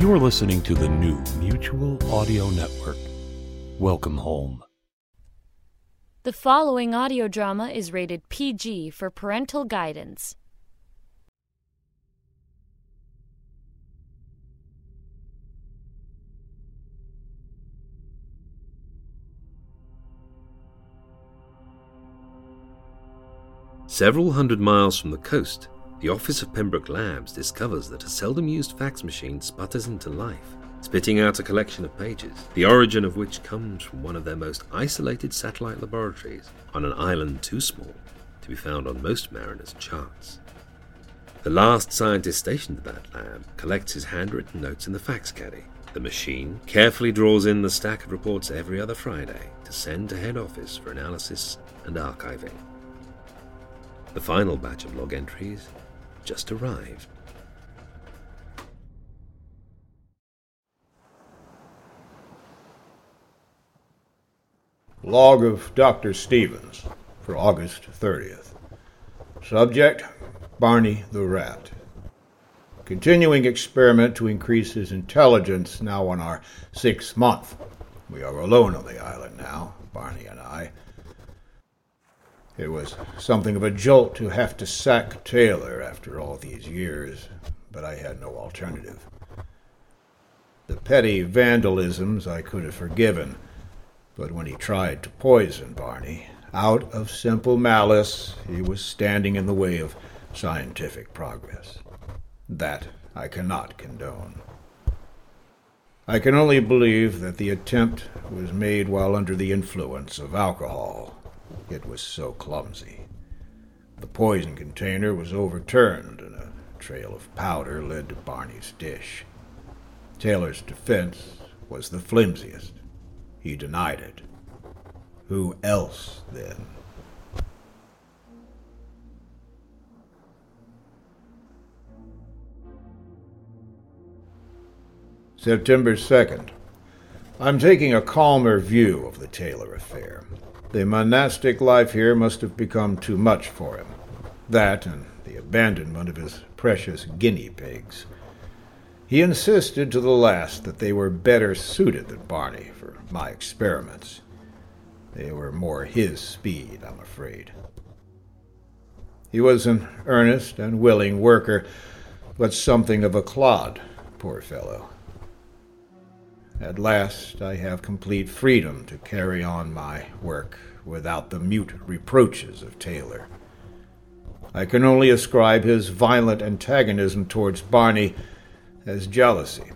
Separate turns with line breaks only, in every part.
You're listening to the new Mutual Audio Network. Welcome home.
The following audio drama is rated PG for parental guidance.
Several hundred miles from the coast, the office of Pembroke Labs discovers that a seldom used fax machine sputters into life, spitting out a collection of pages, the origin of which comes from one of their most isolated satellite laboratories on an island too small to be found on most mariners' charts. The last scientist stationed at that lab collects his handwritten notes in the fax caddy. The machine carefully draws in the stack of reports every other Friday to send to head office for analysis and archiving. The final batch of log entries just arrived.
Log of Dr. Stevens for August 30th. Subject Barney the Rat. Continuing experiment to increase his intelligence now on our sixth month. We are alone on the island now, Barney and I. It was something of a jolt to have to sack Taylor after all these years, but I had no alternative. The petty vandalisms I could have forgiven, but when he tried to poison Barney, out of simple malice, he was standing in the way of scientific progress. That I cannot condone. I can only believe that the attempt was made while under the influence of alcohol it was so clumsy. The poison container was overturned, and a trail of powder led to Barney's dish. Taylor's defense was the flimsiest. He denied it. Who else, then? September 2nd. I'm taking a calmer view of the Taylor affair. The monastic life here must have become too much for him. That and the abandonment of his precious guinea pigs. He insisted to the last that they were better suited than Barney for my experiments. They were more his speed, I'm afraid. He was an earnest and willing worker, but something of a clod, poor fellow. At last I have complete freedom to carry on my work without the mute reproaches of Taylor. I can only ascribe his violent antagonism towards Barney as jealousy.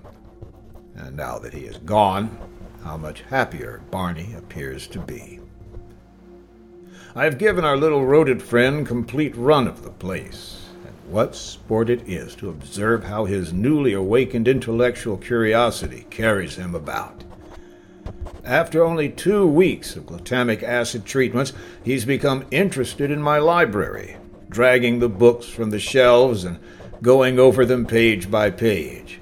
And now that he is gone, how much happier Barney appears to be. I have given our little rodent friend complete run of the place what sport it is to observe how his newly awakened intellectual curiosity carries him about. After only two weeks of glutamic acid treatments, he's become interested in my library, dragging the books from the shelves and going over them page by page.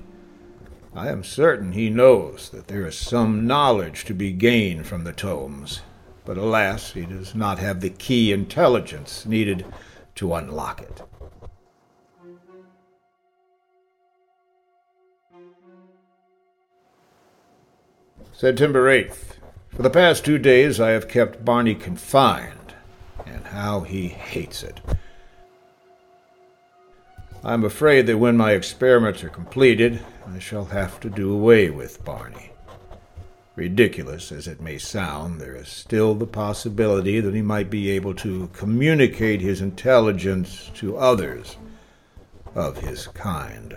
I am certain he knows that there is some knowledge to be gained from the tomes, but alas, he does not have the key intelligence needed to unlock it. September 8th. For the past two days I have kept Barney confined, and how he hates it. I am afraid that when my experiments are completed, I shall have to do away with Barney. Ridiculous as it may sound, there is still the possibility that he might be able to communicate his intelligence to others of his kind.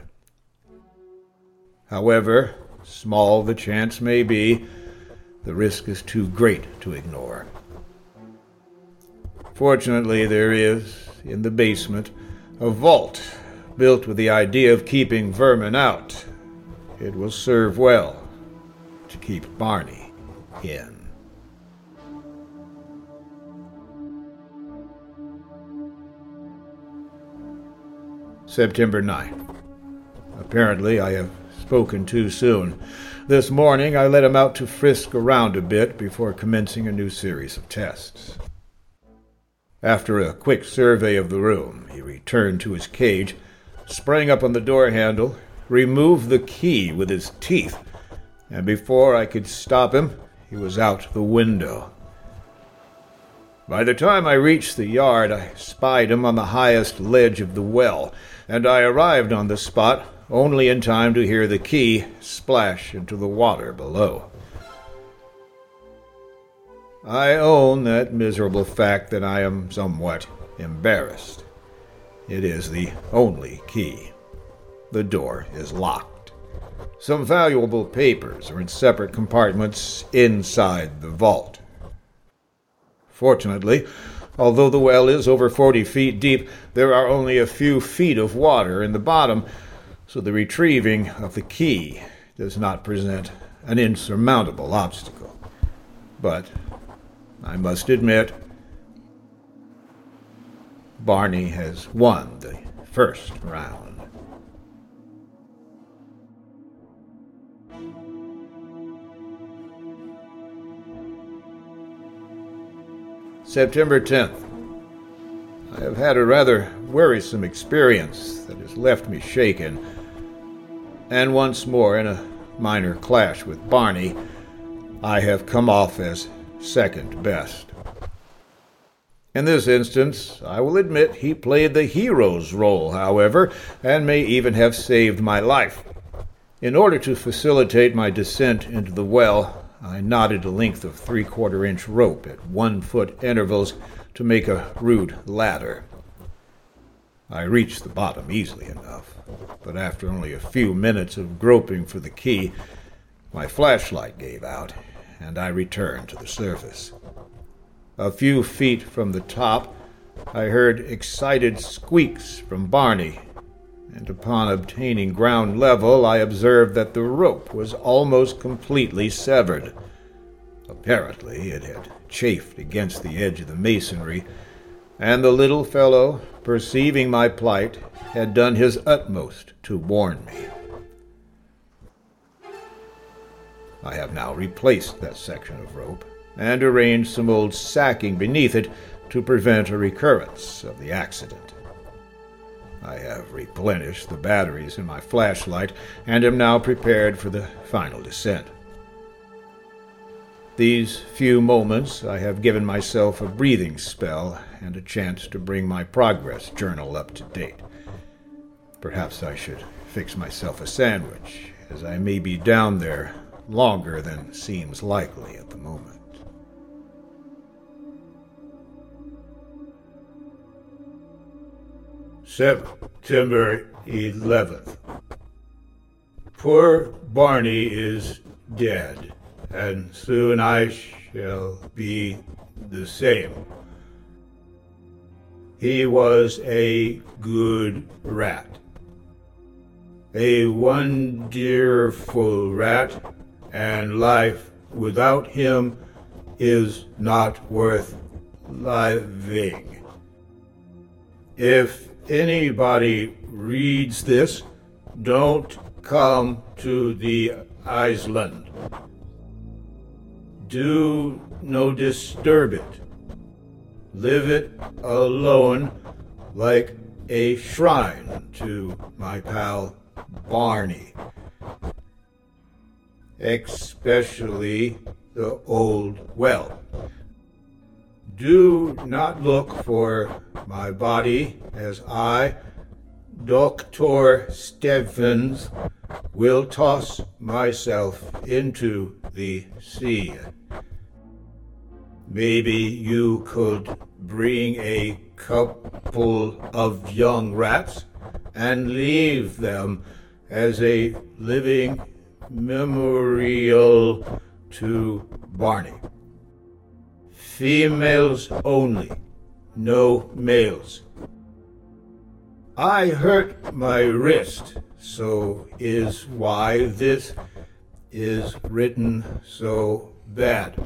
However, Small the chance may be, the risk is too great to ignore. Fortunately, there is, in the basement, a vault built with the idea of keeping vermin out. It will serve well to keep Barney in. September 9th. Apparently, I have spoken too soon. This morning I let him out to frisk around a bit before commencing a new series of tests. After a quick survey of the room, he returned to his cage, sprang up on the door handle, removed the key with his teeth, and before I could stop him, he was out the window. By the time I reached the yard, I spied him on the highest ledge of the well, and I arrived on the spot only in time to hear the key splash into the water below. I own that miserable fact that I am somewhat embarrassed. It is the only key. The door is locked. Some valuable papers are in separate compartments inside the vault. Fortunately, although the well is over 40 feet deep, there are only a few feet of water in the bottom, so the retrieving of the key does not present an insurmountable obstacle. But I must admit, Barney has won the first round. September 10th. I have had a rather wearisome experience that has left me shaken, and once more in a minor clash with Barney, I have come off as second best. In this instance, I will admit he played the hero's role, however, and may even have saved my life. In order to facilitate my descent into the well, I knotted a length of three quarter inch rope at one foot intervals to make a rude ladder. I reached the bottom easily enough, but after only a few minutes of groping for the key, my flashlight gave out, and I returned to the surface. A few feet from the top, I heard excited squeaks from Barney, and upon obtaining ground level, I observed that the rope was almost completely severed. Apparently, it had chafed against the edge of the masonry, and the little fellow, perceiving my plight, had done his utmost to warn me. I have now replaced that section of rope and arranged some old sacking beneath it to prevent a recurrence of the accident. I have replenished the batteries in my flashlight and am now prepared for the final descent. These few moments I have given myself a breathing spell and a chance to bring my progress journal up to date. Perhaps I should fix myself a sandwich, as I may be down there longer than seems likely at the moment. September 11th. Poor Barney is dead, and soon I shall be the same. He was a good rat. A wonderful rat and life without him is not worth living. If anybody reads this, don't come to the island. Do no disturb it. Live it alone like a shrine to my pal Barney especially the old well. Do not look for my body as I, Dr. Stevens, will toss myself into the sea. Maybe you could bring a couple of young rats and leave them as a living memorial to Barney. Females only, no males. I hurt my wrist, so is why this is written so bad.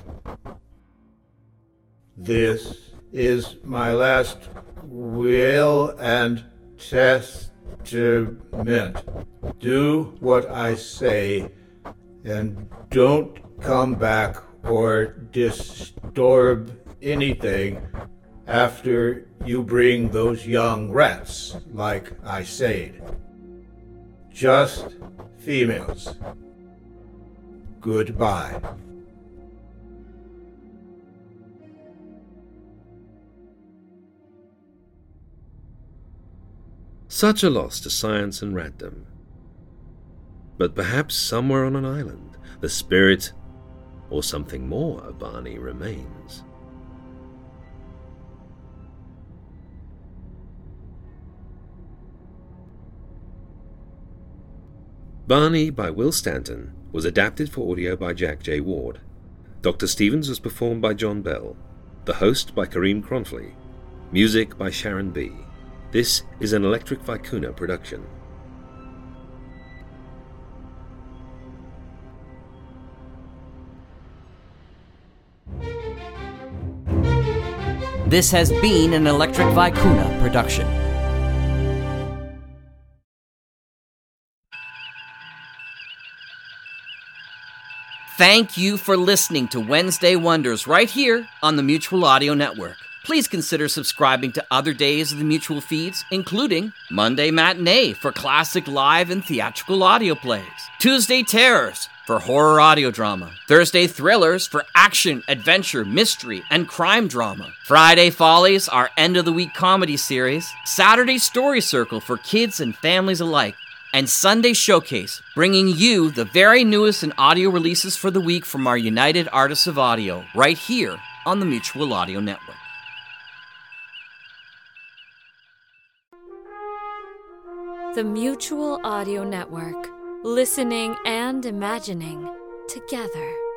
This is my last will and testament. Do what I say and don't come back or disturb anything after you bring those young rats, like I said. Just females. Goodbye.
Such a loss to science and random. But perhaps somewhere on an island, the spirit or something more of Barney remains. Barney by Will Stanton was adapted for audio by Jack J. Ward. Dr. Stevens was performed by John Bell. The host by Kareem Cronfley. Music by Sharon B. This is an Electric Vicuna production.
This has been an Electric Vicuna production. Thank you for listening to Wednesday Wonders right here on the Mutual Audio Network. Please consider subscribing to other days of the Mutual feeds, including Monday Matinee for classic live and theatrical audio plays, Tuesday Terrors for horror audio drama, Thursday Thrillers for action, adventure, mystery, and crime drama, Friday Follies, our end of the week comedy series, Saturday Story Circle for kids and families alike, and Sunday Showcase, bringing you the very newest in audio releases for the week from our United Artists of Audio, right here on the Mutual Audio Network.
The Mutual Audio Network. Listening and imagining together.